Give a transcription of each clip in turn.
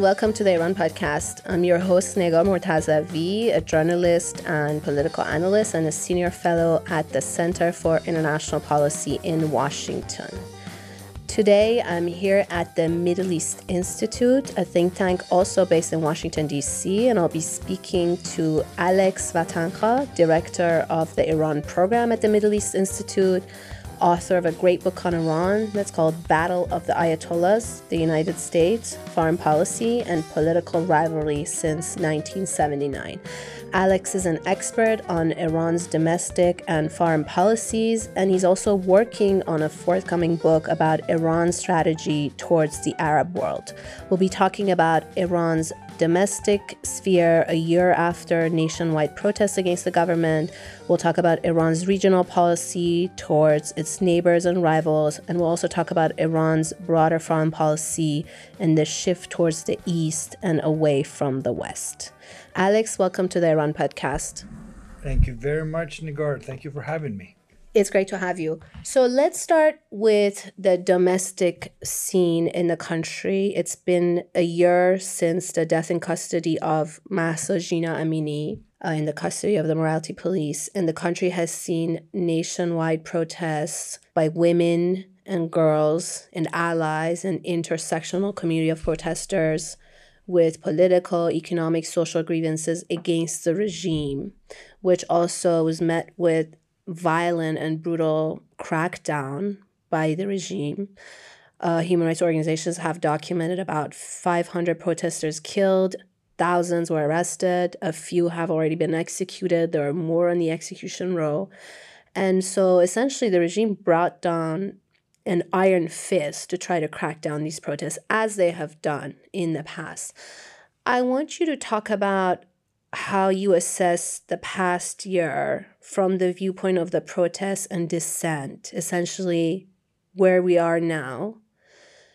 welcome to the Iran podcast. I'm your host, Negar Mortazavi, a journalist and political analyst and a senior fellow at the Center for International Policy in Washington. Today, I'm here at the Middle East Institute, a think tank also based in Washington, D.C., and I'll be speaking to Alex Vatanka, director of the Iran program at the Middle East Institute, author of a great book on Iran that's called Battle of the Ayatollahs The United States, Foreign Policy, and Political Rivalry since 1979. Alex is an expert on Iran's domestic and foreign policies, and he's also working on a forthcoming book about Iran's strategy towards the Arab world. We'll be talking about Iran's domestic sphere a year after nationwide protests against the government. We'll talk about Iran's regional policy towards its neighbors and rivals, and we'll also talk about Iran's broader foreign policy and the shift towards the east and away from the west. Alex, welcome to the Iran podcast. Thank you very much, Negar. Thank you for having me. It's great to have you. So let's start with the domestic scene in the country. It's been a year since the death in custody of Mahsa Jina Amini uh, in the custody of the morality police, and the country has seen nationwide protests by women and girls and allies and intersectional community of protesters with political, economic, social grievances against the regime, which also was met with violent and brutal crackdown by the regime. Uh, human rights organizations have documented about 500 protesters killed, thousands were arrested, a few have already been executed, there are more on the execution row. And so essentially, the regime brought down an iron fist to try to crack down these protests, as they have done in the past. I want you to talk about how you assess the past year from the viewpoint of the protest and dissent, essentially where we are now,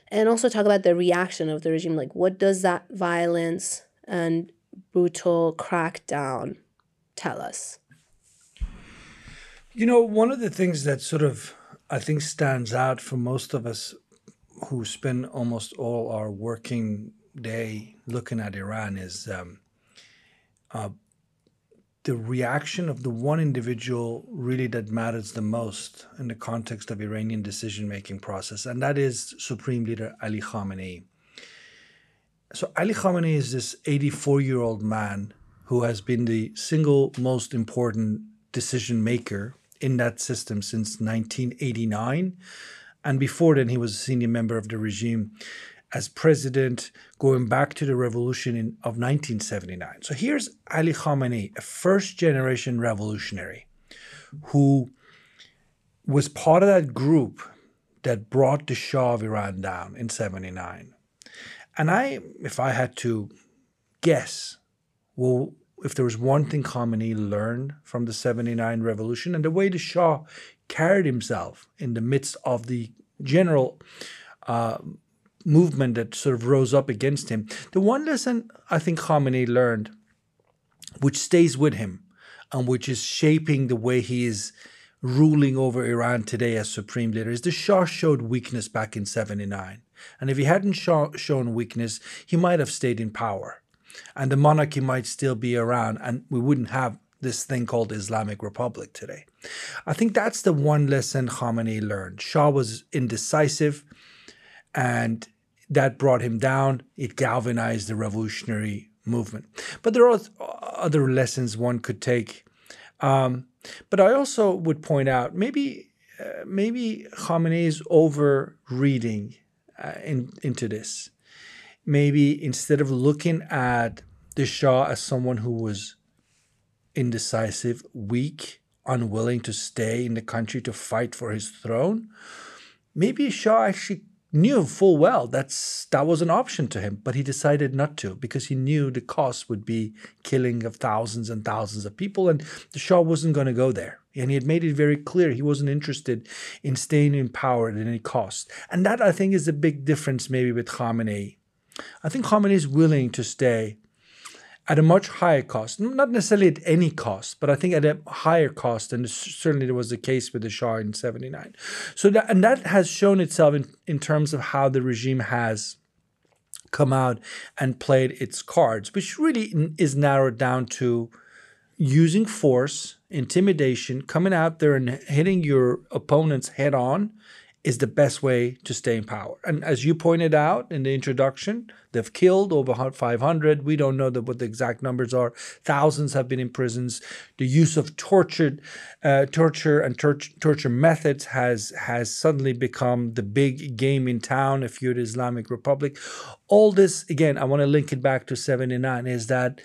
and also talk about the reaction of the regime. Like, what does that violence and brutal crackdown tell us? You know, one of the things that sort of I think stands out for most of us who spend almost all our working day looking at Iran is um, uh, the reaction of the one individual really that matters the most in the context of Iranian decision making process, and that is Supreme Leader Ali Khamenei. So Ali Khamenei is this 84 year old man who has been the single most important decision maker in that system since 1989. And before then, he was a senior member of the regime as president going back to the revolution in, of 1979. So here's Ali Khamenei, a first generation revolutionary who was part of that group that brought the Shah of Iran down in 79. And I, if I had to guess, well, if there was one thing Khamenei learned from the 79 revolution and the way the Shah carried himself in the midst of the general uh, movement that sort of rose up against him, the one lesson I think Khamenei learned, which stays with him and which is shaping the way he is ruling over Iran today as supreme leader, is the Shah showed weakness back in 79. And if he hadn't shown weakness, he might have stayed in power and the monarchy might still be around, and we wouldn't have this thing called Islamic Republic today. I think that's the one lesson Khamenei learned. Shah was indecisive, and that brought him down. It galvanized the revolutionary movement. But there are other lessons one could take. Um, but I also would point out maybe uh, maybe Khamenei is over reading uh, in, into this maybe instead of looking at the Shah as someone who was indecisive, weak, unwilling to stay in the country to fight for his throne, maybe Shah actually knew full well that's that was an option to him, but he decided not to because he knew the cost would be killing of thousands and thousands of people, and the Shah wasn't going to go there. And he had made it very clear he wasn't interested in staying in power at any cost. And that I think is a big difference maybe with Khamenei I think Khamenei is willing to stay at a much higher cost, not necessarily at any cost, but I think at a higher cost, and certainly there was the case with the Shah in '79. So that and that has shown itself in, in terms of how the regime has come out and played its cards, which really is narrowed down to using force, intimidation, coming out there and hitting your opponents head on is the best way to stay in power. And as you pointed out in the introduction, they've killed over 500. We don't know the, what the exact numbers are. Thousands have been in prisons. The use of tortured, uh, torture and tor- torture methods has has suddenly become the big game in town. If you're the Islamic Republic, all this again, I want to link it back to 79. Is that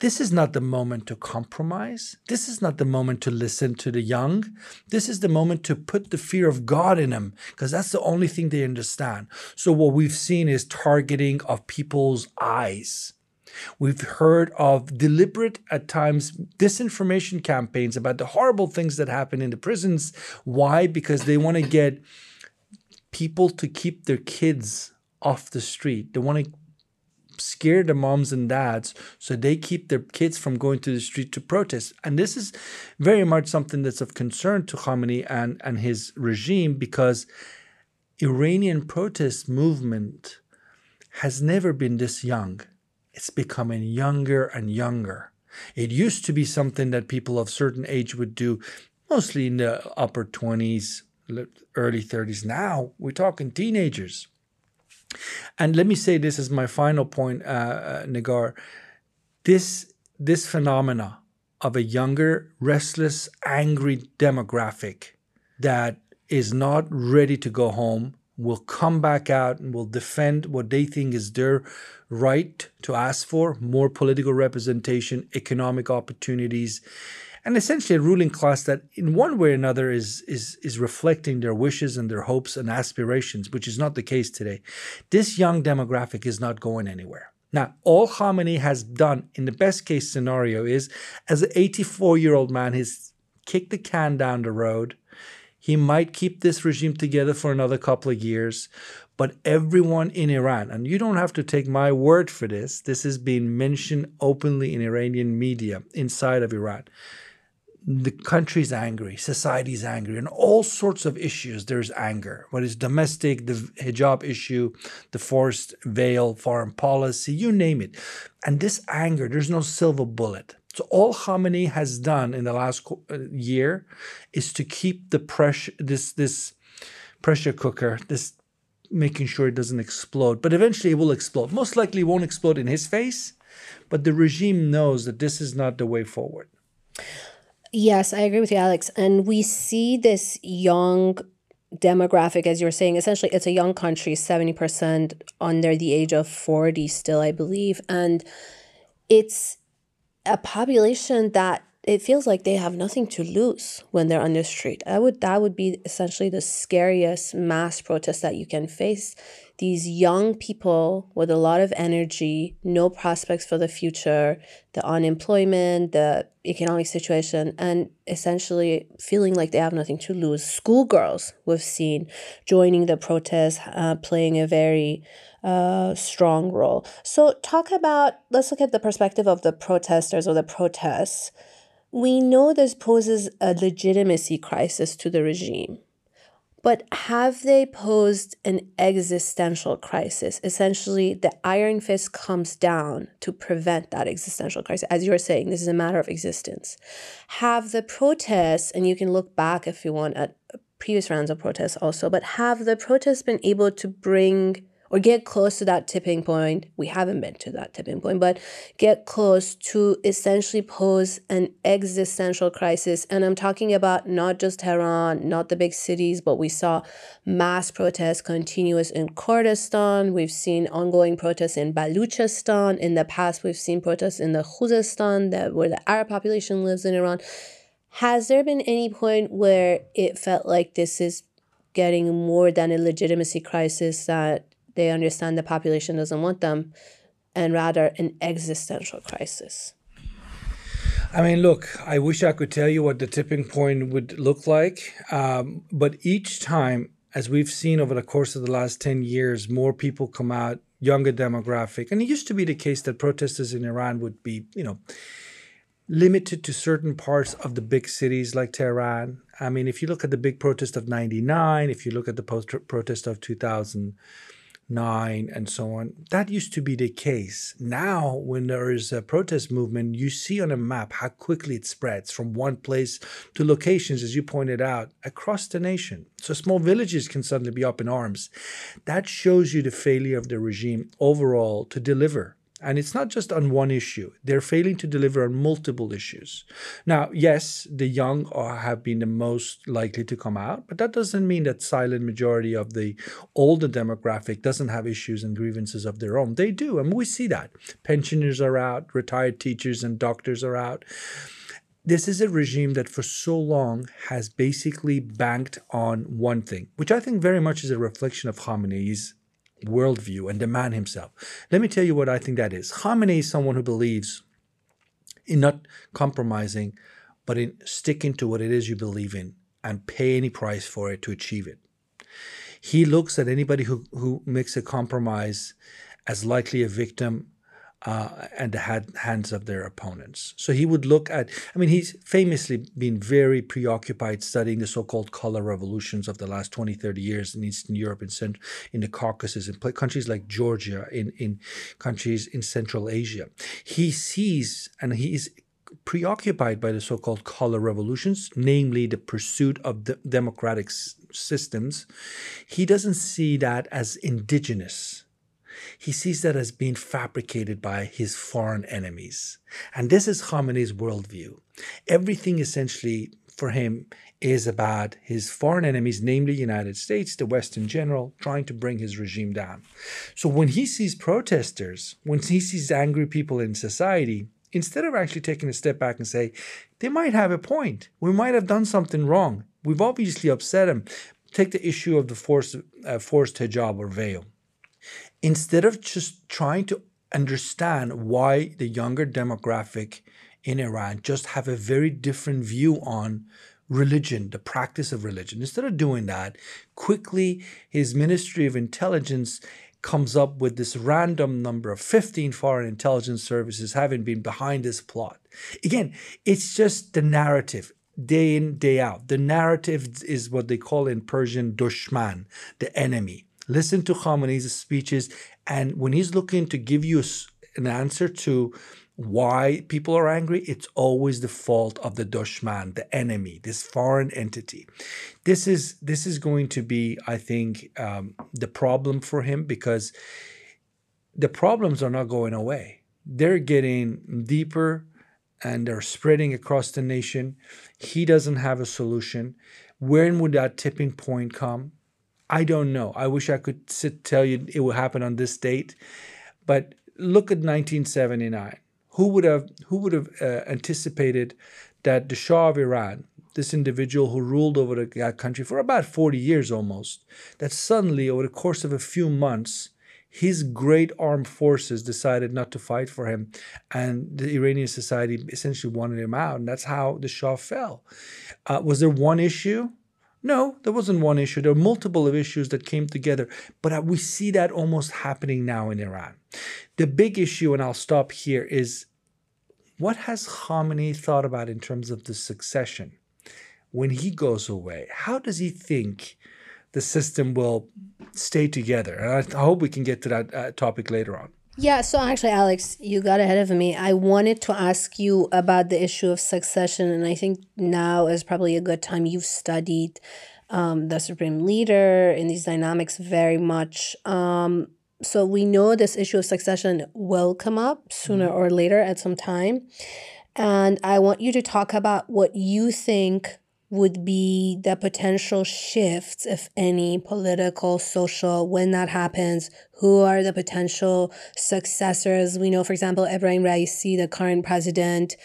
this is not the moment to compromise. This is not the moment to listen to the young. This is the moment to put the fear of God in them because that's the only thing they understand. So, what we've seen is targeting of people's eyes. We've heard of deliberate, at times, disinformation campaigns about the horrible things that happen in the prisons. Why? Because they want to get people to keep their kids off the street. They want to scare the moms and dads so they keep their kids from going to the street to protest. And this is very much something that's of concern to Khamenei and, and his regime because Iranian protest movement has never been this young. It's becoming younger and younger. It used to be something that people of certain age would do, mostly in the upper 20s, early 30s. Now we're talking teenagers. And let me say this as my final point, uh, uh, Negar. This this phenomena of a younger, restless, angry demographic that is not ready to go home will come back out and will defend what they think is their right to ask for more political representation, economic opportunities, and essentially a ruling class that in one way or another is is is reflecting their wishes and their hopes and aspirations which is not the case today. This young demographic is not going anywhere. Now all Khamenei has done in the best case scenario is as an 84 year old man he's kicked the can down the road. He might keep this regime together for another couple of years but everyone in Iran, and you don't have to take my word for this, this has been mentioned openly in Iranian media inside of Iran the country's angry, society's angry, and all sorts of issues. There's anger. What is domestic, the hijab issue, the forced veil, foreign policy, you name it. And this anger, there's no silver bullet. So all Khamenei has done in the last uh, year is to keep the pressure, this this pressure cooker, this making sure it doesn't explode. But eventually it will explode. Most likely it won't explode in his face, but the regime knows that this is not the way forward. Yes, I agree with you, Alex. And we see this young demographic, as you were saying. Essentially, it's a young country, 70% under the age of 40, still, I believe. And it's a population that it feels like they have nothing to lose when they're on the street. I would that would be essentially the scariest mass protest that you can face these young people with a lot of energy, no prospects for the future, the unemployment, the economic situation, and essentially feeling like they have nothing to lose. Schoolgirls, we've seen joining the protest, uh, playing a very uh, strong role. So, talk about, let's look at the perspective of the protesters or the protests. We know this poses a legitimacy crisis to the regime but have they posed an existential crisis? Essentially, the iron fist comes down to prevent that existential crisis. As you're saying, this is a matter of existence. Have the protests, and you can look back if you want at previous rounds of protests also, but have the protests been able to bring or get close to that tipping point. We haven't been to that tipping point, but get close to essentially pose an existential crisis. And I'm talking about not just Tehran, not the big cities, but we saw mass protests continuous in Kurdistan. We've seen ongoing protests in Baluchistan. In the past, we've seen protests in the Khuzestan, that where the Arab population lives in Iran. Has there been any point where it felt like this is getting more than a legitimacy crisis that they understand the population doesn't want them, and rather an existential crisis. I mean, look, I wish I could tell you what the tipping point would look like. Um, but each time, as we've seen over the course of the last 10 years, more people come out, younger demographic. And it used to be the case that protesters in Iran would be, you know, limited to certain parts of the big cities like Tehran. I mean, if you look at the big protest of 99, if you look at the post protest of 2000, nine and so on. That used to be the case. Now, when there is a protest movement, you see on a map how quickly it spreads from one place to locations, as you pointed out, across the nation. So small villages can suddenly be up in arms. That shows you the failure of the regime overall to deliver and it's not just on one issue. They're failing to deliver on multiple issues. Now, yes, the young are, have been the most likely to come out, but that doesn't mean that silent majority of the older demographic doesn't have issues and grievances of their own. They do, and we see that. Pensioners are out, retired teachers and doctors are out. This is a regime that for so long has basically banked on one thing, which I think very much is a reflection of Khamenei's worldview and the man himself. Let me tell you what I think that is. Khamenei is someone who believes in not compromising, but in sticking to what it is you believe in and pay any price for it to achieve it. He looks at anybody who, who makes a compromise as likely a victim uh, and the hands of their opponents. So he would look at, I mean, he's famously been very preoccupied studying the so called color revolutions of the last 20, 30 years in Eastern Europe, in, Cent- in the Caucasus, in countries like Georgia, in, in countries in Central Asia. He sees and he is preoccupied by the so called color revolutions, namely the pursuit of the democratic s- systems. He doesn't see that as indigenous he sees that as being fabricated by his foreign enemies. And this is Khamenei's worldview. Everything essentially for him is about his foreign enemies, namely the United States, the West in general, trying to bring his regime down. So when he sees protesters, when he sees angry people in society, instead of actually taking a step back and say, they might have a point. We might have done something wrong. We've obviously upset him. Take the issue of the forced, uh, forced hijab or veil instead of just trying to understand why the younger demographic in Iran just have a very different view on religion, the practice of religion. Instead of doing that, quickly his Ministry of Intelligence comes up with this random number of 15 foreign intelligence services having been behind this plot. Again, it's just the narrative day in, day out. The narrative is what they call in Persian dushman, the enemy. Listen to Khamenei's speeches, and when he's looking to give you an answer to why people are angry, it's always the fault of the dushman, the enemy, this foreign entity. This is this is going to be, I think, um, the problem for him because the problems are not going away. They're getting deeper and they're spreading across the nation. He doesn't have a solution. When would that tipping point come? I don't know. I wish I could sit, tell you it will happen on this date, but look at 1979. Who would have who would have uh, anticipated that the Shah of Iran, this individual who ruled over the country for about 40 years almost, that suddenly over the course of a few months, his great armed forces decided not to fight for him, and the Iranian society essentially wanted him out, and that's how the Shah fell. Uh, was there one issue? No, there wasn't one issue. There were multiple of issues that came together, but we see that almost happening now in Iran. The big issue, and I'll stop here, is what has Khamenei thought about in terms of the succession when he goes away? How does he think the system will stay together? And I hope we can get to that uh, topic later on. Yeah, so actually, Alex, you got ahead of me. I wanted to ask you about the issue of succession, and I think now is probably a good time. You've studied um, the supreme leader in these dynamics very much. Um, so we know this issue of succession will come up sooner or later at some time. And I want you to talk about what you think would be the potential shifts, if any, political, social, when that happens? Who are the potential successors? We know, for example, Ebrahim Raisi, the current president,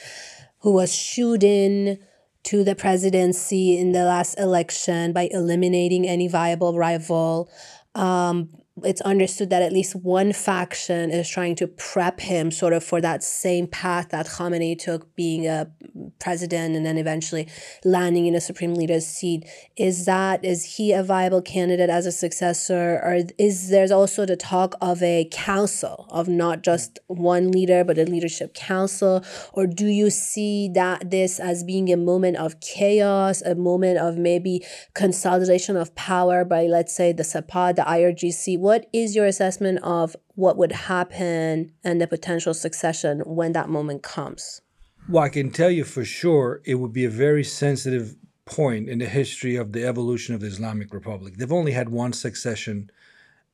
who was shooting to the presidency in the last election by eliminating any viable rival. Um, it's understood that at least one faction is trying to prep him sort of for that same path that Khamenei took, being a president and then eventually landing in a supreme leader's seat. Is that is he a viable candidate as a successor? Or is there's also the talk of a council of not just one leader but a leadership council? Or do you see that this as being a moment of chaos a moment of maybe consolidation of power by let's say the Sepah the IRGC what is your assessment of what would happen and the potential succession when that moment comes well, I can tell you for sure it would be a very sensitive point in the history of the evolution of the Islamic Republic. They've only had one succession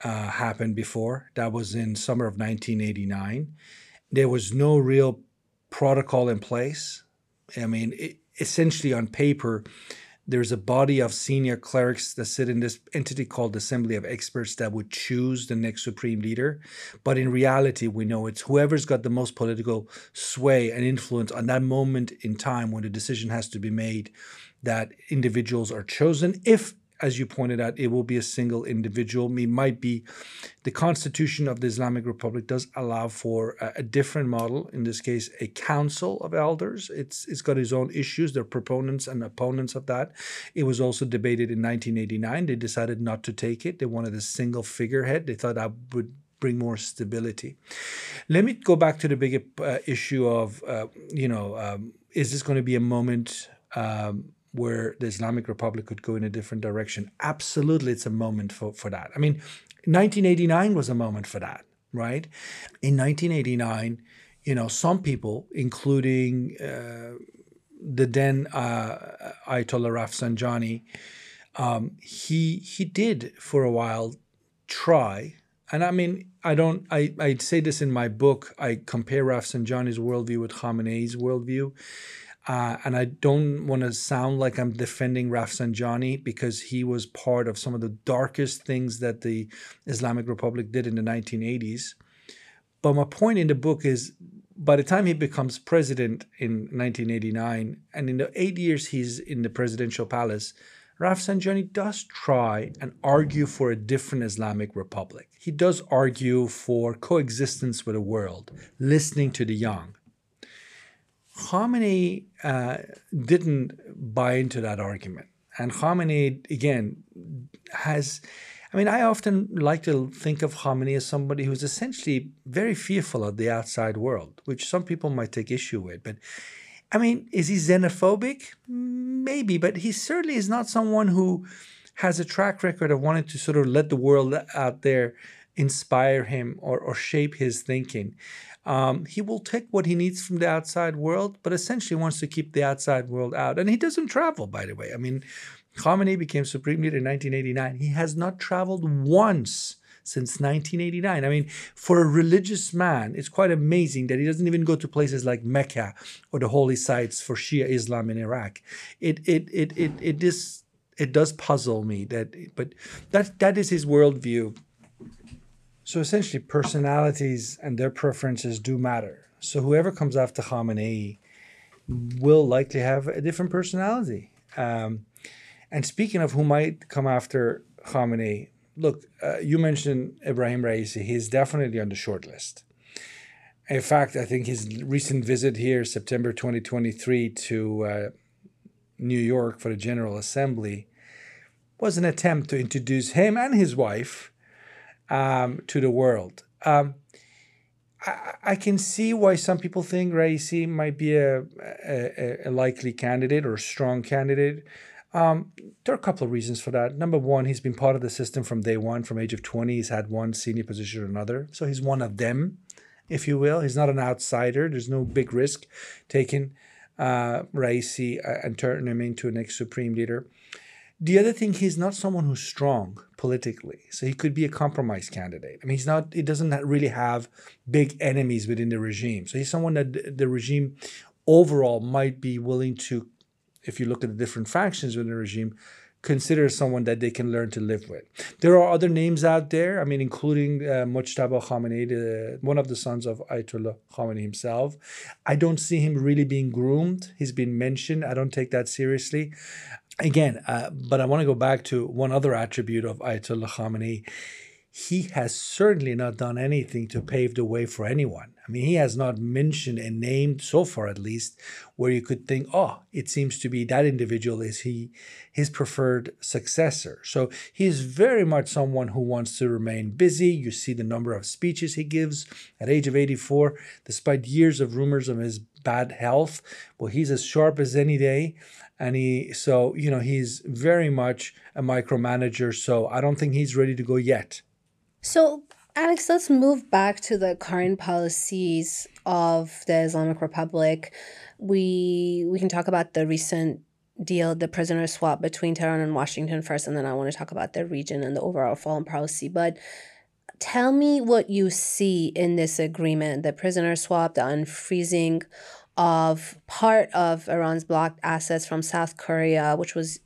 uh, happen before. That was in summer of 1989. There was no real protocol in place. I mean, it, essentially on paper, there's a body of senior clerics that sit in this entity called the Assembly of Experts that would choose the next supreme leader. But in reality, we know it's whoever's got the most political sway and influence on that moment in time when the decision has to be made that individuals are chosen if as you pointed out, it will be a single individual. It might be the Constitution of the Islamic Republic does allow for a, a, different model. In this case, a council of elders. It's it's got its own issues. There are proponents and opponents of that. It was also debated in 1989. They decided not to take it. They wanted a single figurehead. They thought that would bring more stability. Let me go back to the bigger uh, issue of uh, you know um, is this going to be a moment? Um, where the Islamic Republic could go in a different direction. Absolutely, it's a moment for, for that. I mean, 1989 was a moment for that, right? In 1989, you know, some people, including uh, the then uh, Ayatollah Rafsanjani, um, he he did for a while try, and I mean, I don't, I I say this in my book. I compare Rafsanjani's worldview with Khamenei's worldview. Uh, and I don't want to sound like I'm defending Rafsanjani because he was part of some of the darkest things that the Islamic Republic did in the 1980s. But my point in the book is by the time he becomes president in 1989, and in the eight years he's in the presidential palace, Rafsanjani does try and argue for a different Islamic Republic. He does argue for coexistence with the world, listening to the young. Khamenei uh, didn't buy into that argument. And Khamenei, again, has, I mean, I often like to think of Khamenei as somebody who's essentially very fearful of the outside world, which some people might take issue with. But I mean, is he xenophobic? Maybe, but he certainly is not someone who has a track record of wanting to sort of let the world out there inspire him or, or shape his thinking. Um, he will take what he needs from the outside world, but essentially wants to keep the outside world out. And he doesn't travel, by the way. I mean, Khamenei became supreme leader in 1989. He has not traveled once since 1989. I mean, for a religious man, it's quite amazing that he doesn't even go to places like Mecca or the holy sites for Shia Islam in Iraq. It it it it it, it is it does puzzle me that, but that that is his worldview. So essentially, personalities and their preferences do matter. So whoever comes after Khamenei will likely have a different personality. Um, and speaking of who might come after Khamenei, look, uh, you mentioned Ibrahim Raisi. He's definitely on the short list. In fact, I think his recent visit here, September 2023, to uh, New York for the General Assembly, was an attempt to introduce him and his wife um, to the world. Um, I, I, can see why some people think Raisi might be a, a, a likely candidate or a strong candidate. Um, there are a couple of reasons for that. Number one, he's been part of the system from day one. From age of 20, he's had one senior position or another. So he's one of them, if you will. He's not an outsider. There's no big risk taking uh, Raisi uh, and turning him into a next supreme leader. The other thing, he's not someone who's strong politically, so he could be a compromise candidate. I mean, he's not. He doesn't really have big enemies within the regime. So he's someone that the regime overall might be willing to, if you look at the different factions within the regime, consider someone that they can learn to live with. There are other names out there. I mean, including uh, Mujtaba Khamenei, the, one of the sons of Ayatollah Khamenei himself. I don't see him really being groomed. He's been mentioned. I don't take that seriously again, uh, but I want to go back to one other attribute of Ayatollah Khamenei. He has certainly not done anything to pave the way for anyone. I mean, he has not mentioned a name so far, at least, where you could think, oh, it seems to be that individual is he his preferred successor. So he is very much someone who wants to remain busy. You see the number of speeches he gives at age of 84, despite years of rumors of his bad health. Well, he's as sharp as any day. And he, so, you know, he's very much a micromanager. So I don't think he's ready to go yet. So Alex, let's move back to the current policies of the Islamic Republic. We we can talk about the recent deal, the prisoner swap between Tehran and Washington first, and then I want to talk about the region and the overall foreign policy. But tell me what you see in this agreement, the prisoner swap, the unfreezing of part of Iran's blocked assets from South Korea, which was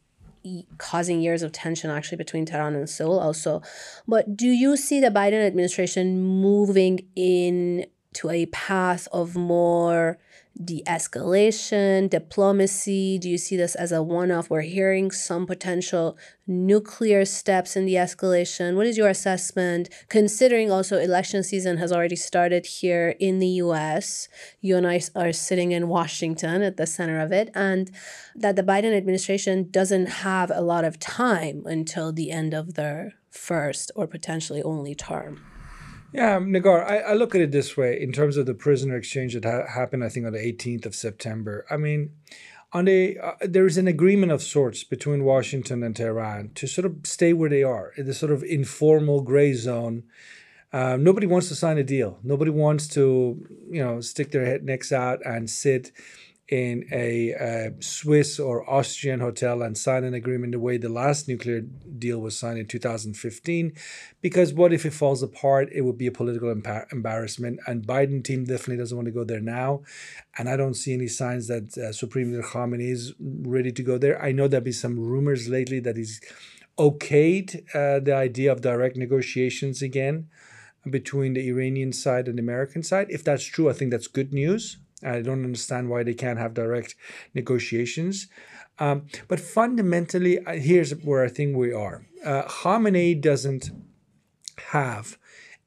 causing years of tension actually between Tehran and Seoul also. But do you see the Biden administration moving in to a path of more de escalation, diplomacy? Do you see this as a one off? We're hearing some potential nuclear steps in the escalation. What is your assessment, considering also election season has already started here in the US? You and I are sitting in Washington at the center of it, and that the Biden administration doesn't have a lot of time until the end of their first or potentially only term. Yeah, Negar, I, I, look at it this way in terms of the prisoner exchange that ha- happened, I think, on the 18th of September. I mean, on a, uh, there is an agreement of sorts between Washington and Tehran to sort of stay where they are in this sort of informal gray zone. Uh, nobody wants to sign a deal. Nobody wants to, you know, stick their head necks out and sit in a, a, Swiss or Austrian hotel and sign an agreement the way the last nuclear deal was signed in 2015. Because what if it falls apart? It would be a political empa- embarrassment. And Biden team definitely doesn't want to go there now. And I don't see any signs that uh, Supreme Leader Khamenei is ready to go there. I know there'll be some rumors lately that he's okayed uh, the idea of direct negotiations again between the Iranian side and the American side. If that's true, I think that's good news I don't understand why they can't have direct negotiations. Um, but fundamentally, uh, here's where I think we are. Uh, Khamenei doesn't have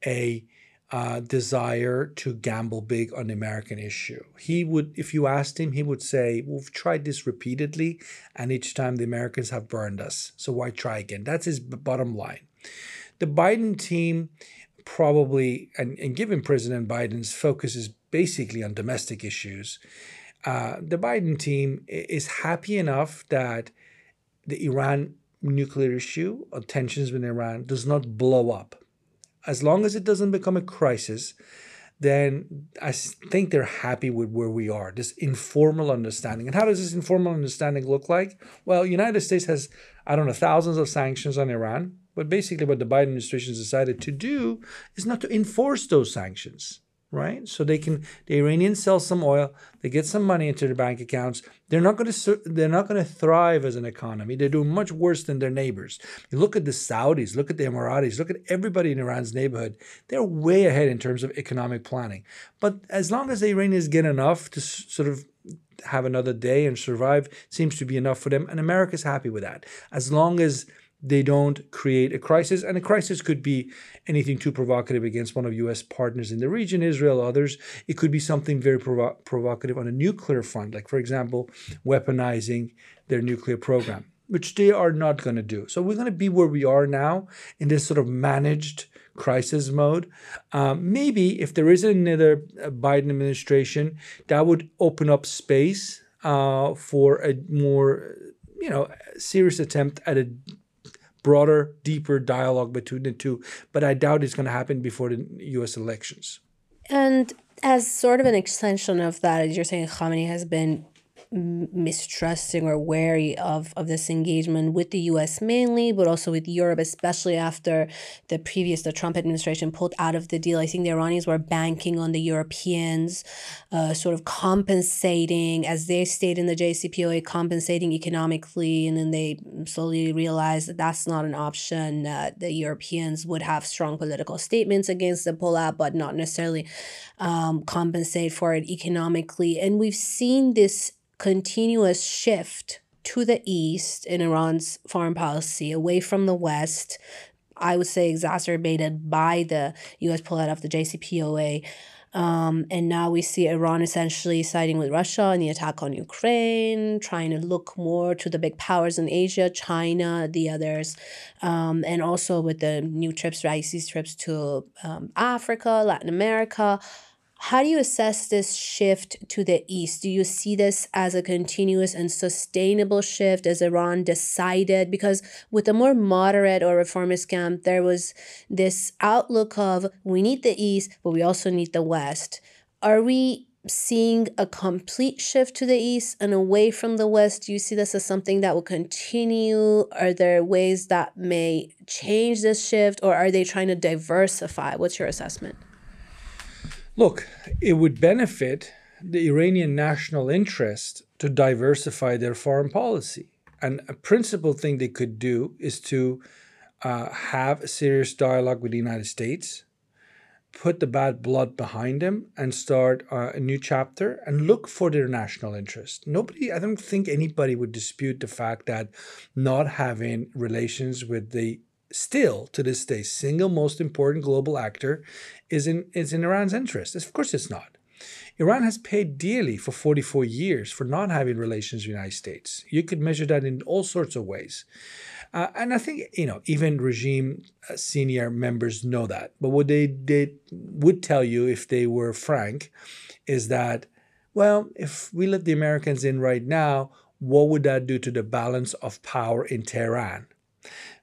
a uh, desire to gamble big on the American issue. He would, if you asked him, he would say, We've tried this repeatedly, and each time the Americans have burned us. So why try again? That's his bottom line. The Biden team probably, and, and given President Biden's focus is basically on domestic issues, uh, the Biden team is happy enough that the Iran nuclear issue or tensions with Iran does not blow up. As long as it doesn't become a crisis, then I think they're happy with where we are, this informal understanding. And how does this informal understanding look like? Well, United States has, I don't know, thousands of sanctions on Iran. But basically, what the Biden administration has decided to do is not to enforce those sanctions, right? So they can the Iranians sell some oil, they get some money into their bank accounts. They're not going to they're not going to thrive as an economy. They're doing much worse than their neighbors. You look at the Saudis, look at the Emiratis, look at everybody in Iran's neighborhood. They're way ahead in terms of economic planning. But as long as the Iranians get enough to sort of have another day and survive, seems to be enough for them, and America's happy with that. As long as they don't create a crisis. And a crisis could be anything too provocative against one of U.S. partners in the region, Israel, others. It could be something very provo- provocative on a nuclear front, like, for example, weaponizing their nuclear program, which they are not going to do. So we're going to be where we are now in this sort of managed crisis mode. Um, maybe if there is another uh, Biden administration, that would open up space uh, for a more you know serious attempt at a broader, deeper dialogue between the two. But I doubt it's going to happen before the U.S. elections. And as sort of an extension of that, as you're saying, Khamenei has been mistrusting or wary of, of this engagement with the US mainly, but also with Europe, especially after the previous, the Trump administration pulled out of the deal. I think the Iranians were banking on the Europeans uh, sort of compensating, as they stayed in the JCPOA, compensating economically, and then they slowly realized that that's not an option. Uh, the Europeans would have strong political statements against the pullout, but not necessarily um, compensate for it economically. And we've seen this continuous shift to the east in Iran's foreign policy, away from the west, I would say exacerbated by the US pullout of the JCPOA. Um, and now we see Iran essentially siding with Russia in the attack on Ukraine, trying to look more to the big powers in Asia, China, the others, um, and also with the new trips, Raisi's trips to um, Africa, Latin America. How do you assess this shift to the east? Do you see this as a continuous and sustainable shift as Iran decided? Because with a more moderate or reformist camp, there was this outlook of we need the east, but we also need the west. Are we seeing a complete shift to the east and away from the west? Do you see this as something that will continue? Are there ways that may change this shift, or are they trying to diversify? What's your assessment? Look, it would benefit the Iranian national interest to diversify their foreign policy. And a principal thing they could do is to uh, have a serious dialogue with the United States, put the bad blood behind them, and start uh, a new chapter and look for their national interest. Nobody, I don't think anybody would dispute the fact that not having relations with the still to this day single most important global actor is in is in Iran's interest. Of course it's not. Iran has paid dearly for 44 years for not having relations with the United States. You could measure that in all sorts of ways. Uh, and I think, you know, even regime uh, senior members know that. But what they, they would tell you if they were frank is that, well, if we let the Americans in right now, what would that do to the balance of power in Tehran?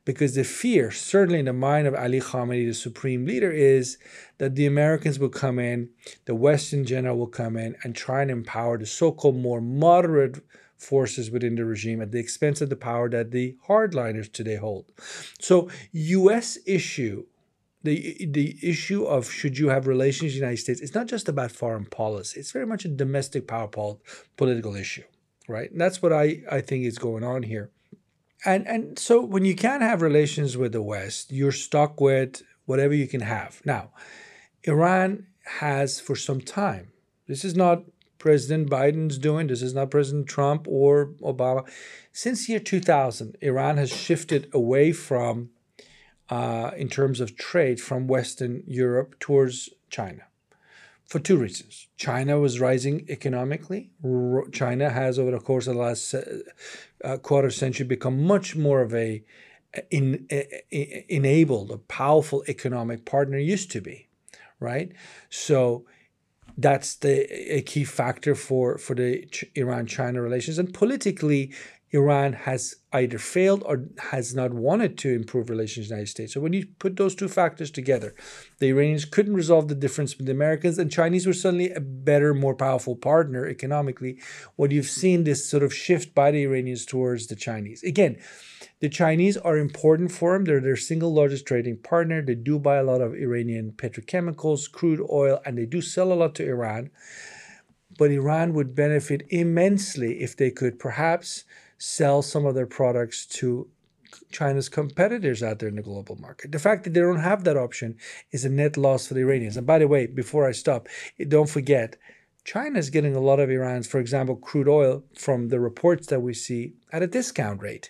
Because the fear, certainly in the mind of Ali Khamenei, the supreme leader, is that the Americans will come in, the West in general will come in and try and empower the so called more moderate forces within the regime at the expense of the power that the hardliners today hold. So, U.S. issue. The, the issue of should you have relations with the United States, it's not just about foreign policy. It's very much a domestic power pol- political issue, right? And that's what I, I think is going on here and and so when you can't have relations with the West, you're stuck with whatever you can have. Now, Iran has for some time. This is not President Biden's doing. This is not President Trump or Obama. Since year 2000, Iran has shifted away from, uh, in terms of trade, from Western Europe towards China for two reasons. China was rising economically. China has, over the course of the last uh, uh, quarter century, become much more of a in, in, enabled, a powerful economic partner used to be, right? So that's the a key factor for for the Iran-China relations, and politically, Iran has either failed or has not wanted to improve relations with the United States. So when you put those two factors together, the Iranians couldn't resolve the difference with the Americans, and Chinese were suddenly a better, more powerful partner economically. What you've seen this sort of shift by the Iranians towards the Chinese. Again, the Chinese are important for them. They're their single largest trading partner. They do buy a lot of Iranian petrochemicals, crude oil, and they do sell a lot to Iran. But Iran would benefit immensely if they could perhaps sell some of their products to China's competitors out there in the global market. The fact that they don't have that option is a net loss for the Iranians. And by the way, before I stop, don't forget, China is getting a lot of Iran's, for example, crude oil from the reports that we see at a discount rate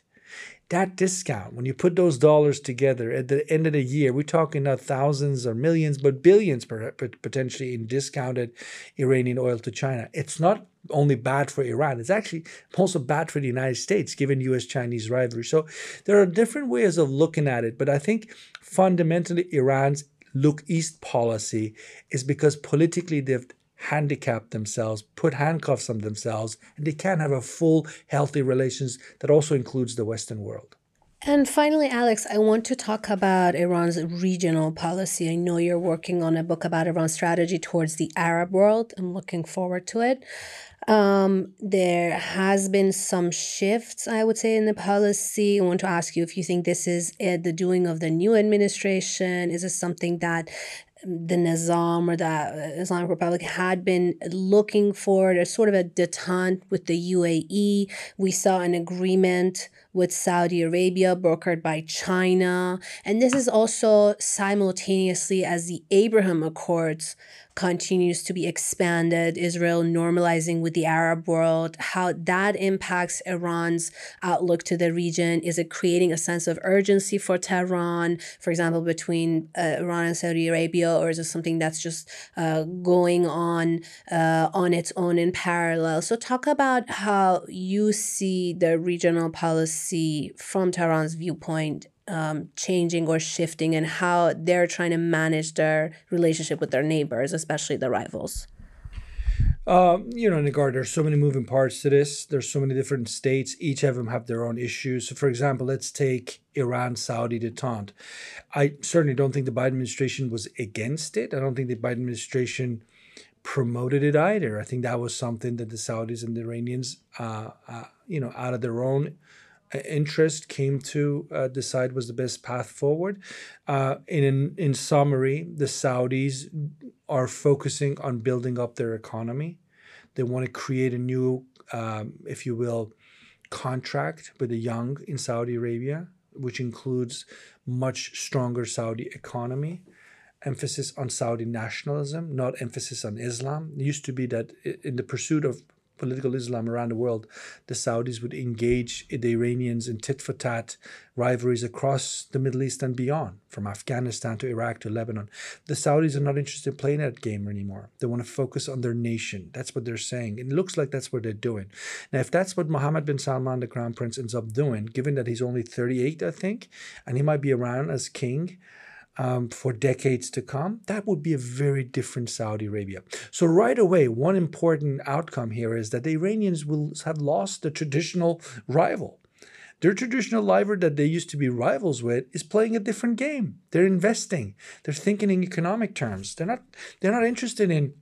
that discount, when you put those dollars together at the end of the year, we're talking not thousands or millions, but billions potentially in discounted Iranian oil to China. It's not only bad for Iran, it's actually also bad for the United States, given US Chinese rivalry. So there are different ways of looking at it, but I think fundamentally Iran's look east policy is because politically they've handicapped themselves, put handcuffs on themselves, and they can't have a full, healthy relations that also includes the Western world. And finally, Alex, I want to talk about Iran's regional policy. I know you're working on a book about Iran's strategy towards the Arab world. I'm looking forward to it. Um, there has been some shifts, I would say, in the policy. I want to ask you if you think this is uh, the doing of the new administration. Is this something that the Nizam or the Islamic Republic had been looking for. There's sort of a detente with the UAE. We saw an agreement with Saudi Arabia brokered by China. And this is also simultaneously as the Abraham Accords continues to be expanded, Israel normalizing with the Arab world, how that impacts Iran's outlook to the region. Is it creating a sense of urgency for Tehran, for example, between uh, Iran and Saudi Arabia, or is it something that's just uh, going on uh, on its own in parallel? So, talk about how you see the regional policy from Tehran's viewpoint um, changing or shifting and how they're trying to manage their relationship with their neighbors, especially the rivals? Um, you know, Negar, there's so many moving parts to this. There's so many different states. Each of them have their own issues. So, for example, let's take Iran Saudi detente. I certainly don't think the Biden administration was against it. I don't think the Biden administration promoted it either. I think that was something that the Saudis and the Iranians, uh, uh, you know, out of their own interest came to uh, decide was the best path forward. Uh, in in summary, the Saudis are focusing on building up their economy. They want to create a new, um, if you will, contract with the young in Saudi Arabia, which includes much stronger Saudi economy emphasis on Saudi nationalism, not emphasis on Islam. It used to be that in the pursuit of political Islam around the world, the Saudis would engage the Iranians in tit for tat rivalries across the Middle East and beyond, from Afghanistan to Iraq to Lebanon. The Saudis are not interested in playing that game anymore. They want to focus on their nation. That's what they're saying. It looks like that's what they're doing. Now, if that's what Mohammed bin Salman, the crown prince, ends up doing, given that he's only 38, I think, and he might be around as king, um, for decades to come, that would be a very different Saudi Arabia. So, right away, one important outcome here is that the Iranians will have lost the traditional rival. Their traditional rival that they used to be rivals with is playing a different game. They're investing. They're thinking in economic terms. They're not. They're not interested in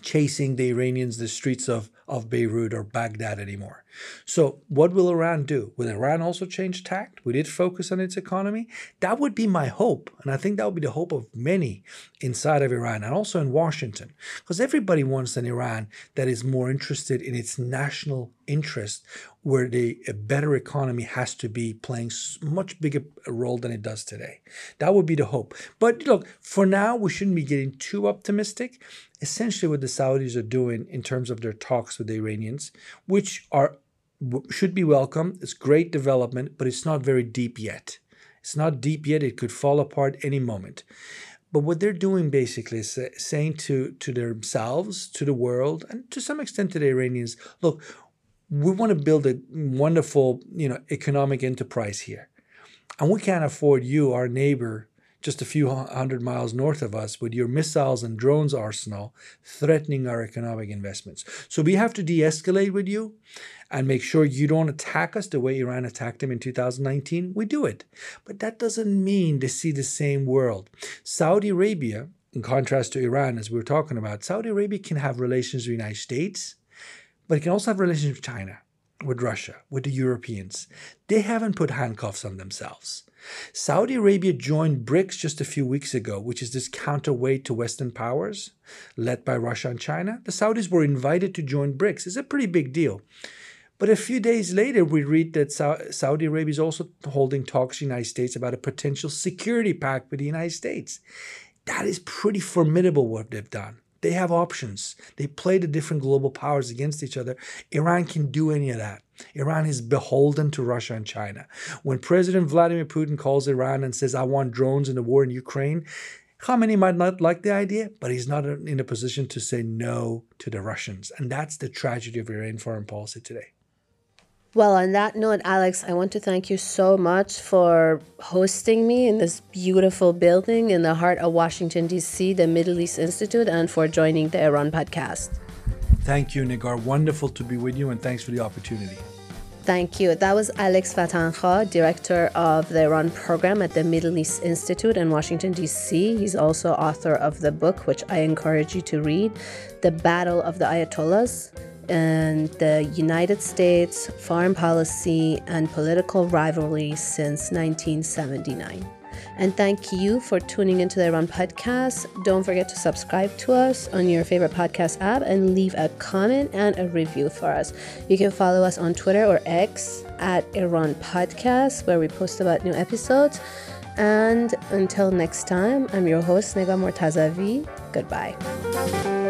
chasing the Iranians the streets of, of Beirut or Baghdad anymore. So, what will Iran do? Will Iran also change tact? Will it focus on its economy? That would be my hope. And I think that would be the hope of many inside of Iran and also in Washington. Because everybody wants an Iran that is more interested in its national interest, where the, a better economy has to be playing much bigger role than it does today. That would be the hope. But look, for now, we shouldn't be getting too optimistic. Essentially, what the Saudis are doing in terms of their talks the Iranians, which are should be welcome. It's great development, but it's not very deep yet. It's not deep yet. It could fall apart any moment. But what they're doing basically is uh, saying to, to themselves, to the world, and to some extent to the Iranians, look, we want to build a wonderful, you know, economic enterprise here. And we can't afford you, our neighbor, just a few hundred miles north of us with your missiles and drones arsenal threatening our economic investments. So we have to de escalate with you and make sure you don't attack us the way Iran attacked them in 2019. We do it. But that doesn't mean they see the same world. Saudi Arabia, in contrast to Iran, as we were talking about, Saudi Arabia can have relations with the United States, but it can also have relations with China, with Russia, with the Europeans. They haven't put handcuffs on themselves. Saudi Arabia joined BRICS just a few weeks ago, which is this counterweight to Western powers led by Russia and China. The Saudis were invited to join BRICS. It's a pretty big deal. But a few days later, we read that Saudi Arabia is also holding talks with the United States about a potential security pact with the United States. That is pretty formidable what they've done. They have options. They play the different global powers against each other. Iran can do any of that. Iran is beholden to Russia and China. When President Vladimir Putin calls Iran and says, I want drones in the war in Ukraine, Khamenei might not like the idea, but he's not in a position to say no to the Russians. And that's the tragedy of Iranian foreign policy today. Well, on that note, Alex, I want to thank you so much for hosting me in this beautiful building in the heart of Washington, D.C., the Middle East Institute, and for joining the Iran podcast. Thank you, Negar. Wonderful to be with you, and thanks for the opportunity. Thank you. That was Alex Vatanka, director of the Iran program at the Middle East Institute in Washington, D.C. He's also author of the book, which I encourage you to read The Battle of the Ayatollahs and the United States foreign policy and political rivalry since 1979. And thank you for tuning into the Iran podcast. Don't forget to subscribe to us on your favorite podcast app and leave a comment and a review for us. You can follow us on Twitter or X at Iran Podcast, where we post about new episodes. And until next time, I'm your host, Negar Mortazavi. Goodbye.